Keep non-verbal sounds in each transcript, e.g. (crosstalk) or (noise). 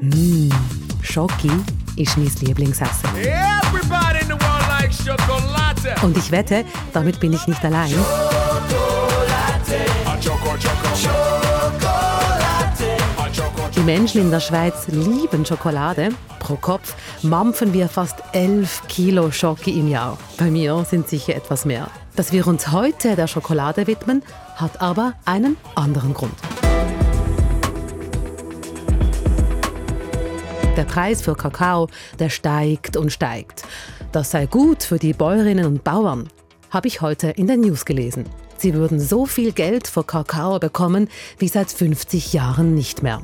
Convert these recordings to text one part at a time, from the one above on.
Mmh, Schoki ist mein Lieblingsessen. Und ich wette, damit bin ich nicht allein. Die Menschen in der Schweiz lieben Schokolade. Pro Kopf mampfen wir fast 11 Kilo Schoki im Jahr. Bei mir sind sicher etwas mehr. Dass wir uns heute der Schokolade widmen, hat aber einen anderen Grund. Der Preis für Kakao, der steigt und steigt. Das sei gut für die Bäuerinnen und Bauern, habe ich heute in den News gelesen. Sie würden so viel Geld für Kakao bekommen wie seit 50 Jahren nicht mehr.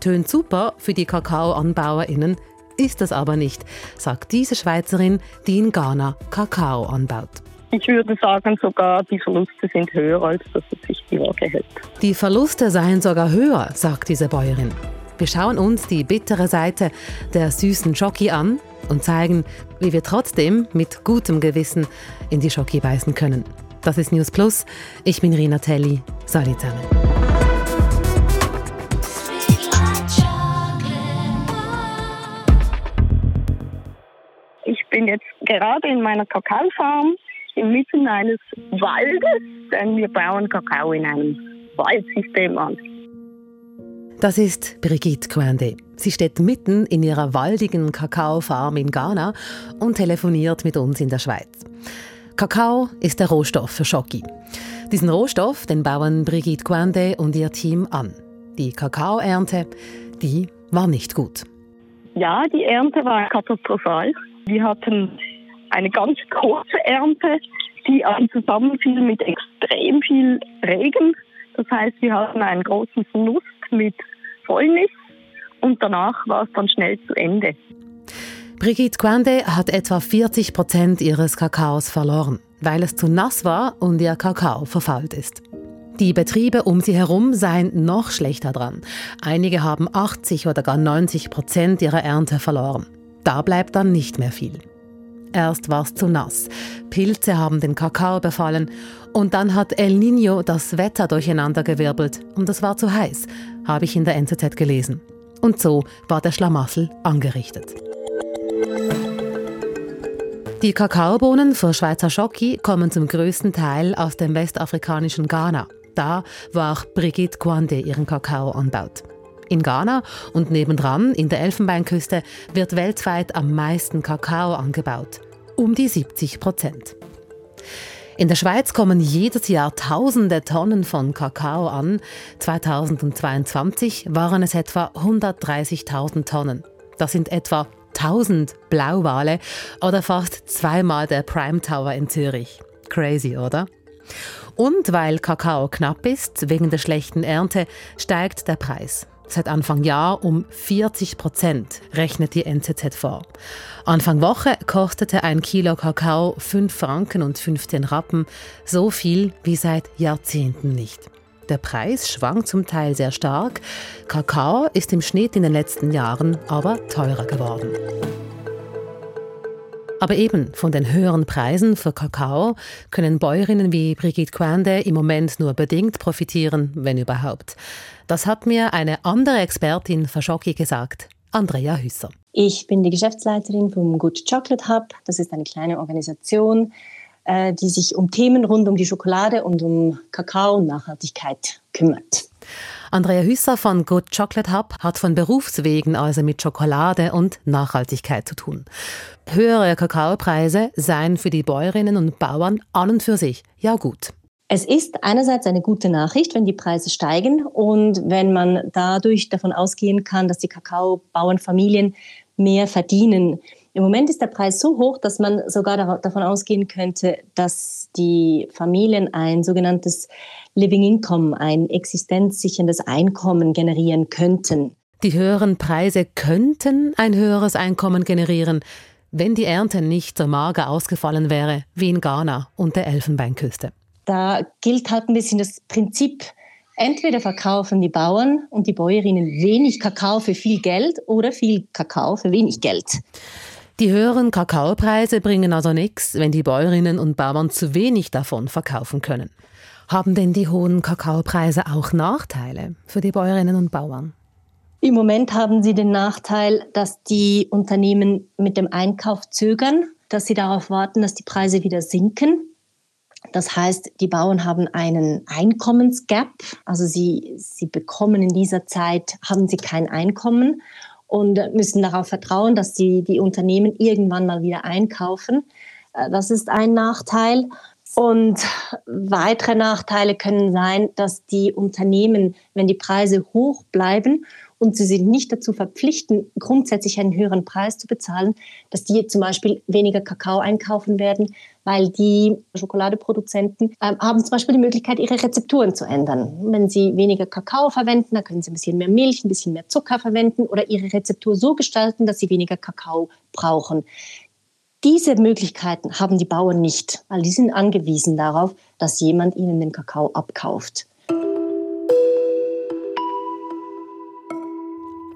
Tönt super für die Kakaoanbauerinnen, ist es aber nicht, sagt diese Schweizerin, die in Ghana Kakao anbaut. Ich würde sagen, sogar die Verluste sind höher, als dass es sich die Waage hält. Die Verluste seien sogar höher, sagt diese Bäuerin. Wir schauen uns die bittere Seite der süßen Schoki an und zeigen, wie wir trotzdem mit gutem Gewissen in die Schoki beißen können. Das ist News Plus. Ich bin Rina Telli. Salut zusammen. Ich bin jetzt gerade in meiner Kakaofarm inmitten eines Waldes, denn wir bauen Kakao in einem Waldsystem an. Das ist Brigitte Quende. Sie steht mitten in ihrer waldigen Kakaofarm in Ghana und telefoniert mit uns in der Schweiz. Kakao ist der Rohstoff für Schoki. Diesen Rohstoff den bauen Brigitte Quende und ihr Team an. Die Kakaoernte, die war nicht gut. Ja, die Ernte war katastrophal. Wir hatten eine ganz kurze Ernte, die zusammenfiel mit extrem viel Regen. Das heißt, wir hatten einen großen Verlust mit Fäulnis und danach war es dann schnell zu Ende. Brigitte Quande hat etwa 40 Prozent ihres Kakaos verloren, weil es zu nass war und ihr Kakao verfault ist. Die Betriebe um sie herum seien noch schlechter dran. Einige haben 80 oder gar 90 Prozent ihrer Ernte verloren. Da bleibt dann nicht mehr viel. Erst war es zu nass. Pilze haben den Kakao befallen und dann hat El Niño das Wetter durcheinandergewirbelt und es war zu heiß, habe ich in der NZZ gelesen. Und so war der Schlamassel angerichtet. Die Kakaobohnen für Schweizer Schoki kommen zum größten Teil aus dem westafrikanischen Ghana. Da, wo auch Brigitte Kwande ihren Kakao anbaut. In Ghana und nebendran in der Elfenbeinküste wird weltweit am meisten Kakao angebaut. Um die 70 Prozent. In der Schweiz kommen jedes Jahr tausende Tonnen von Kakao an. 2022 waren es etwa 130.000 Tonnen. Das sind etwa 1000 Blauwale oder fast zweimal der Prime Tower in Zürich. Crazy, oder? Und weil Kakao knapp ist, wegen der schlechten Ernte, steigt der Preis seit Anfang Jahr um 40 Prozent, rechnet die NZZ vor. Anfang Woche kostete ein Kilo Kakao 5 Franken und 15 Rappen, so viel wie seit Jahrzehnten nicht. Der Preis schwankt zum Teil sehr stark. Kakao ist im Schnitt in den letzten Jahren aber teurer geworden. Aber eben von den höheren Preisen für Kakao können Bäuerinnen wie Brigitte Quande im Moment nur bedingt profitieren, wenn überhaupt. Das hat mir eine andere Expertin für Schoki gesagt, Andrea Hüsser. Ich bin die Geschäftsleiterin vom Good Chocolate Hub. Das ist eine kleine Organisation, äh, die sich um Themen rund um die Schokolade und um Kakao und Nachhaltigkeit kümmert. Andrea Hüsser von Good Chocolate Hub hat von Berufswegen also mit Schokolade und Nachhaltigkeit zu tun. Höhere Kakaopreise seien für die Bäuerinnen und Bauern an und für sich ja gut. Es ist einerseits eine gute Nachricht, wenn die Preise steigen und wenn man dadurch davon ausgehen kann, dass die Kakaobauernfamilien mehr verdienen. Im Moment ist der Preis so hoch, dass man sogar davon ausgehen könnte, dass die Familien ein sogenanntes Living Income, ein existenzsicherndes Einkommen generieren könnten. Die höheren Preise könnten ein höheres Einkommen generieren, wenn die Ernte nicht so mager ausgefallen wäre wie in Ghana und der Elfenbeinküste. Da gilt halt ein bisschen das Prinzip, entweder verkaufen die Bauern und die Bäuerinnen wenig Kakao für viel Geld oder viel Kakao für wenig Geld. Die höheren Kakaopreise bringen also nichts, wenn die Bäuerinnen und Bauern zu wenig davon verkaufen können. Haben denn die hohen Kakaopreise auch Nachteile für die Bäuerinnen und Bauern? Im Moment haben sie den Nachteil, dass die Unternehmen mit dem Einkauf zögern, dass sie darauf warten, dass die Preise wieder sinken. Das heißt, die Bauern haben einen Einkommensgap, also sie, sie bekommen in dieser Zeit, haben sie kein Einkommen und müssen darauf vertrauen, dass die, die Unternehmen irgendwann mal wieder einkaufen. Äh, das ist ein Nachteil. Und weitere Nachteile können sein, dass die Unternehmen, wenn die Preise hoch bleiben und sie sind nicht dazu verpflichten, grundsätzlich einen höheren Preis zu bezahlen, dass die zum Beispiel weniger Kakao einkaufen werden, weil die Schokoladeproduzenten äh, haben zum Beispiel die Möglichkeit, ihre Rezepturen zu ändern. Wenn sie weniger Kakao verwenden, dann können sie ein bisschen mehr Milch, ein bisschen mehr Zucker verwenden oder ihre Rezeptur so gestalten, dass sie weniger Kakao brauchen. Diese Möglichkeiten haben die Bauern nicht, weil die sind angewiesen darauf, dass jemand ihnen den Kakao abkauft.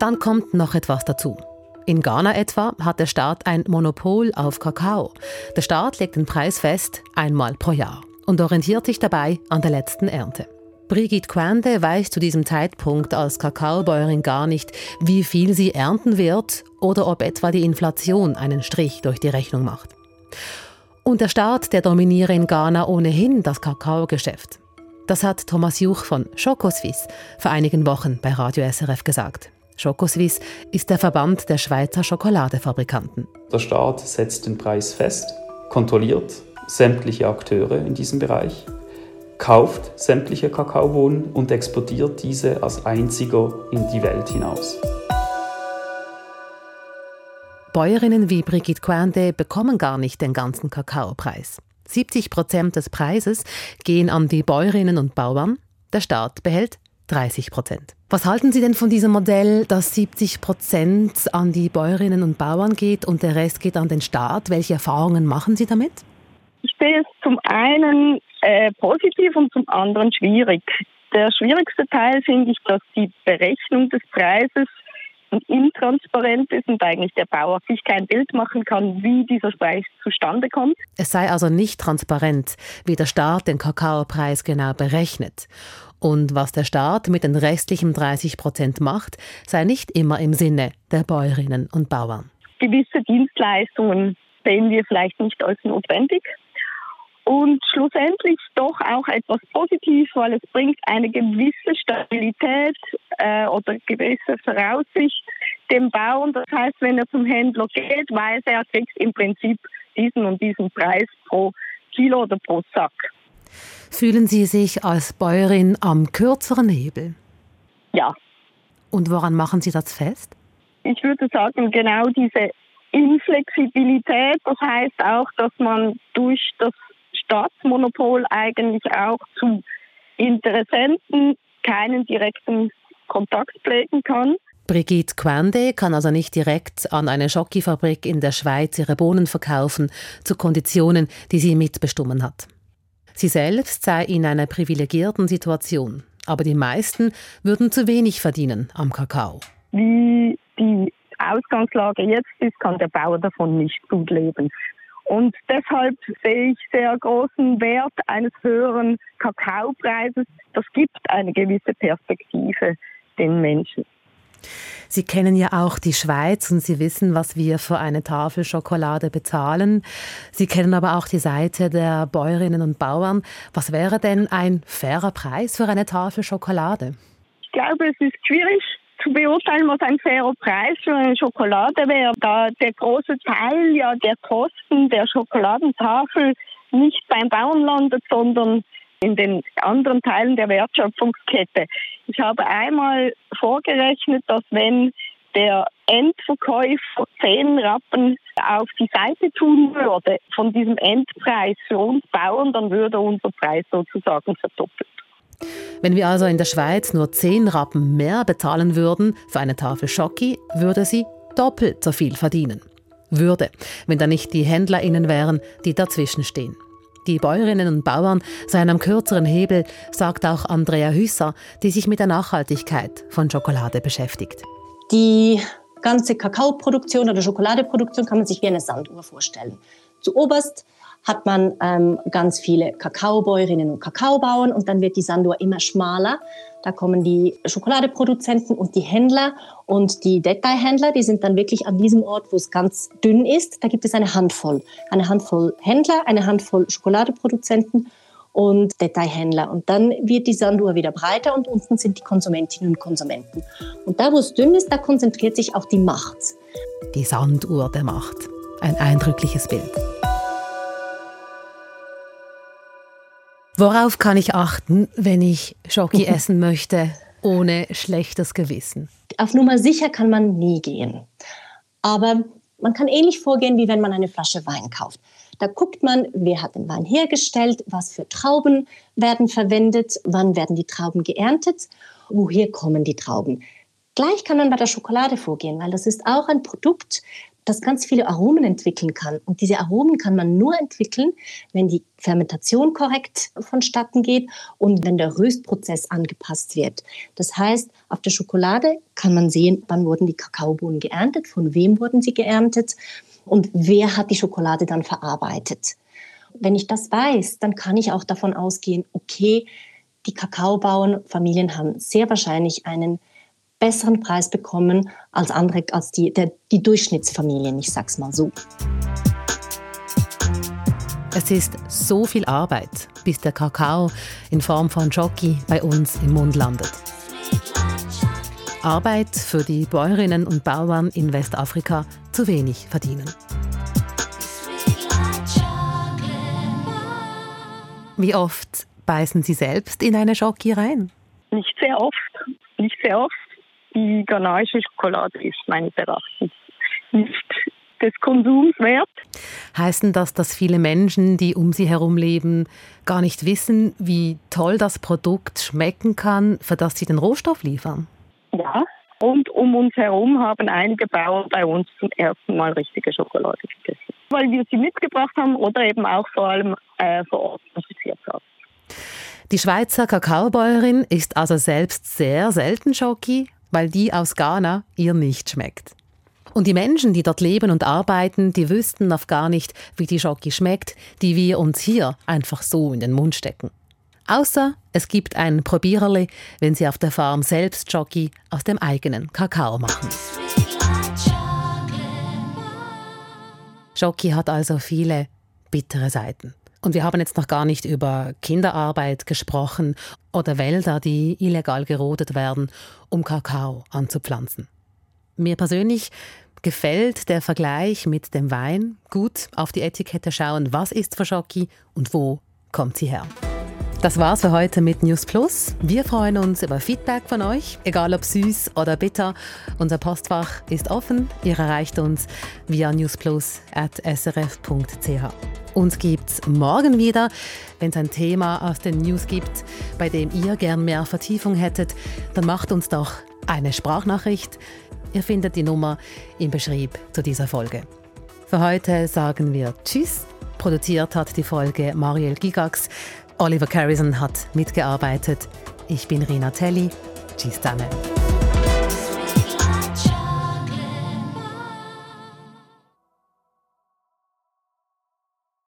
Dann kommt noch etwas dazu. In Ghana etwa hat der Staat ein Monopol auf Kakao. Der Staat legt den Preis fest, einmal pro Jahr, und orientiert sich dabei an der letzten Ernte. Brigitte Quende weiß zu diesem Zeitpunkt als Kakaobäuerin gar nicht, wie viel sie ernten wird oder ob etwa die Inflation einen Strich durch die Rechnung macht. Und der Staat, der dominiere in Ghana ohnehin das Kakaogeschäft. Das hat Thomas Juch von Schokoswiss vor einigen Wochen bei Radio SRF gesagt. Schokoswiss ist der Verband der Schweizer Schokoladefabrikanten. Der Staat setzt den Preis fest, kontrolliert sämtliche Akteure in diesem Bereich, kauft sämtliche Kakaobohnen und exportiert diese als einziger in die Welt hinaus. Bäuerinnen wie Brigitte Quande bekommen gar nicht den ganzen Kakaopreis. 70 Prozent des Preises gehen an die Bäuerinnen und Bauern, der Staat behält 30 Prozent. Was halten Sie denn von diesem Modell, dass 70 Prozent an die Bäuerinnen und Bauern geht und der Rest geht an den Staat? Welche Erfahrungen machen Sie damit? Ich sehe es zum einen äh, positiv und zum anderen schwierig. Der schwierigste Teil finde ich, dass die Berechnung des Preises intransparent ist und eigentlich der Bauer sich kein Bild machen kann, wie dieser Preis zustande kommt. Es sei also nicht transparent, wie der Staat den Kakaopreis genau berechnet. Und was der Staat mit den restlichen 30 Prozent macht, sei nicht immer im Sinne der Bäuerinnen und Bauern. Gewisse Dienstleistungen sehen wir vielleicht nicht als notwendig. Und schlussendlich doch auch etwas Positives, weil es bringt eine gewisse Stabilität äh, oder gewisse Voraussicht dem Bauern. Das heißt, wenn er zum Händler geht, weiß er, er kriegt im Prinzip diesen und diesen Preis pro Kilo oder pro Sack. Fühlen Sie sich als Bäuerin am kürzeren Hebel? Ja. Und woran machen Sie das fest? Ich würde sagen, genau diese Inflexibilität. Das heißt auch, dass man durch das Staatsmonopol eigentlich auch zu Interessenten keinen direkten Kontakt pflegen kann. Brigitte Quande kann also nicht direkt an eine Schokifabrik in der Schweiz ihre Bohnen verkaufen, zu Konditionen, die sie mitbestimmen hat. Sie selbst sei in einer privilegierten Situation, aber die meisten würden zu wenig verdienen am Kakao. Wie die Ausgangslage jetzt ist, kann der Bauer davon nicht gut leben. Und deshalb sehe ich sehr großen Wert eines höheren Kakaopreises. Das gibt eine gewisse Perspektive den Menschen. Sie kennen ja auch die Schweiz und Sie wissen, was wir für eine Tafel Schokolade bezahlen. Sie kennen aber auch die Seite der Bäuerinnen und Bauern. Was wäre denn ein fairer Preis für eine Tafel Schokolade? Ich glaube, es ist schwierig zu beurteilen, was ein fairer Preis für eine Schokolade wäre, da der große Teil ja der Kosten der Schokoladentafel nicht beim Bauern landet, sondern in den anderen Teilen der Wertschöpfungskette. Ich habe einmal vorgerechnet, dass wenn der Endverkäufer 10 Rappen auf die Seite tun würde von diesem Endpreis für uns Bauern, dann würde unser Preis sozusagen verdoppelt. Wenn wir also in der Schweiz nur 10 Rappen mehr bezahlen würden für eine Tafel Schoki, würde sie doppelt so viel verdienen. Würde, wenn da nicht die HändlerInnen wären, die dazwischen stehen. Die Bäuerinnen und Bauern seien am kürzeren Hebel, sagt auch Andrea Hüsser, die sich mit der Nachhaltigkeit von Schokolade beschäftigt. Die ganze Kakaoproduktion oder Schokoladeproduktion kann man sich wie eine Sanduhr vorstellen. Zu oberst hat man ähm, ganz viele Kakaobäuerinnen und Kakaobauern und dann wird die Sanduhr immer schmaler. Da kommen die Schokoladeproduzenten und die Händler und die Detailhändler, die sind dann wirklich an diesem Ort, wo es ganz dünn ist. Da gibt es eine Handvoll. Eine Handvoll Händler, eine Handvoll Schokoladeproduzenten und Detailhändler. Und dann wird die Sanduhr wieder breiter und unten sind die Konsumentinnen und Konsumenten. Und da, wo es dünn ist, da konzentriert sich auch die Macht. Die Sanduhr der Macht. Ein eindrückliches Bild. Worauf kann ich achten, wenn ich Schoki (laughs) essen möchte, ohne schlechtes Gewissen? Auf Nummer sicher kann man nie gehen. Aber man kann ähnlich vorgehen, wie wenn man eine Flasche Wein kauft. Da guckt man, wer hat den Wein hergestellt, was für Trauben werden verwendet, wann werden die Trauben geerntet, woher kommen die Trauben. Gleich kann man bei der Schokolade vorgehen, weil das ist auch ein Produkt, das ganz viele Aromen entwickeln kann. Und diese Aromen kann man nur entwickeln, wenn die Fermentation korrekt vonstatten geht und wenn der Röstprozess angepasst wird. Das heißt, auf der Schokolade kann man sehen, wann wurden die Kakaobohnen geerntet, von wem wurden sie geerntet und wer hat die Schokolade dann verarbeitet. Wenn ich das weiß, dann kann ich auch davon ausgehen, okay, die Kakaobauernfamilien haben sehr wahrscheinlich einen besseren Preis bekommen als andere, als die, der, die Durchschnittsfamilien, ich sag's mal so. Es ist so viel Arbeit, bis der Kakao in Form von Jockey bei uns im Mund landet. Arbeit, für die Bäuerinnen und Bauern in Westafrika zu wenig verdienen. Wie oft beißen Sie selbst in eine Jockey rein? Nicht sehr oft. Nicht sehr oft die ghanaische Schokolade ist meines Erachtens nicht des Konsums wert. Heißt denn das, dass viele Menschen, die um sie herum leben, gar nicht wissen, wie toll das Produkt schmecken kann, für das sie den Rohstoff liefern? Ja, und um uns herum haben einige Bauern bei uns zum ersten Mal richtige Schokolade gegessen. Weil wir sie mitgebracht haben oder eben auch vor allem äh, vor Ort produziert haben. Die Schweizer Kakaobäuerin ist also selbst sehr selten Schoki, weil die aus Ghana ihr nicht schmeckt. Und die Menschen, die dort leben und arbeiten, die wüssten noch gar nicht, wie die Schoki schmeckt, die wir uns hier einfach so in den Mund stecken. Außer es gibt ein Probiererli, wenn sie auf der Farm selbst Schoki aus dem eigenen Kakao machen. Schoki hat also viele bittere Seiten. Und wir haben jetzt noch gar nicht über Kinderarbeit gesprochen oder Wälder, die illegal gerodet werden, um Kakao anzupflanzen. Mir persönlich gefällt der Vergleich mit dem Wein. Gut auf die Etikette schauen, was ist für Schoki und wo kommt sie her. Das war's für heute mit News Plus. Wir freuen uns über Feedback von euch, egal ob süß oder bitter. Unser Postfach ist offen. Ihr erreicht uns via newsplus.srf.ch. Uns gibt's morgen wieder, wenn es ein Thema aus den News gibt, bei dem ihr gern mehr Vertiefung hättet, dann macht uns doch eine Sprachnachricht. Ihr findet die Nummer im Beschrieb zu dieser Folge. Für heute sagen wir Tschüss. Produziert hat die Folge Mariel Gigax. Oliver Carrison hat mitgearbeitet. Ich bin Rina Telli. Tschüss zusammen.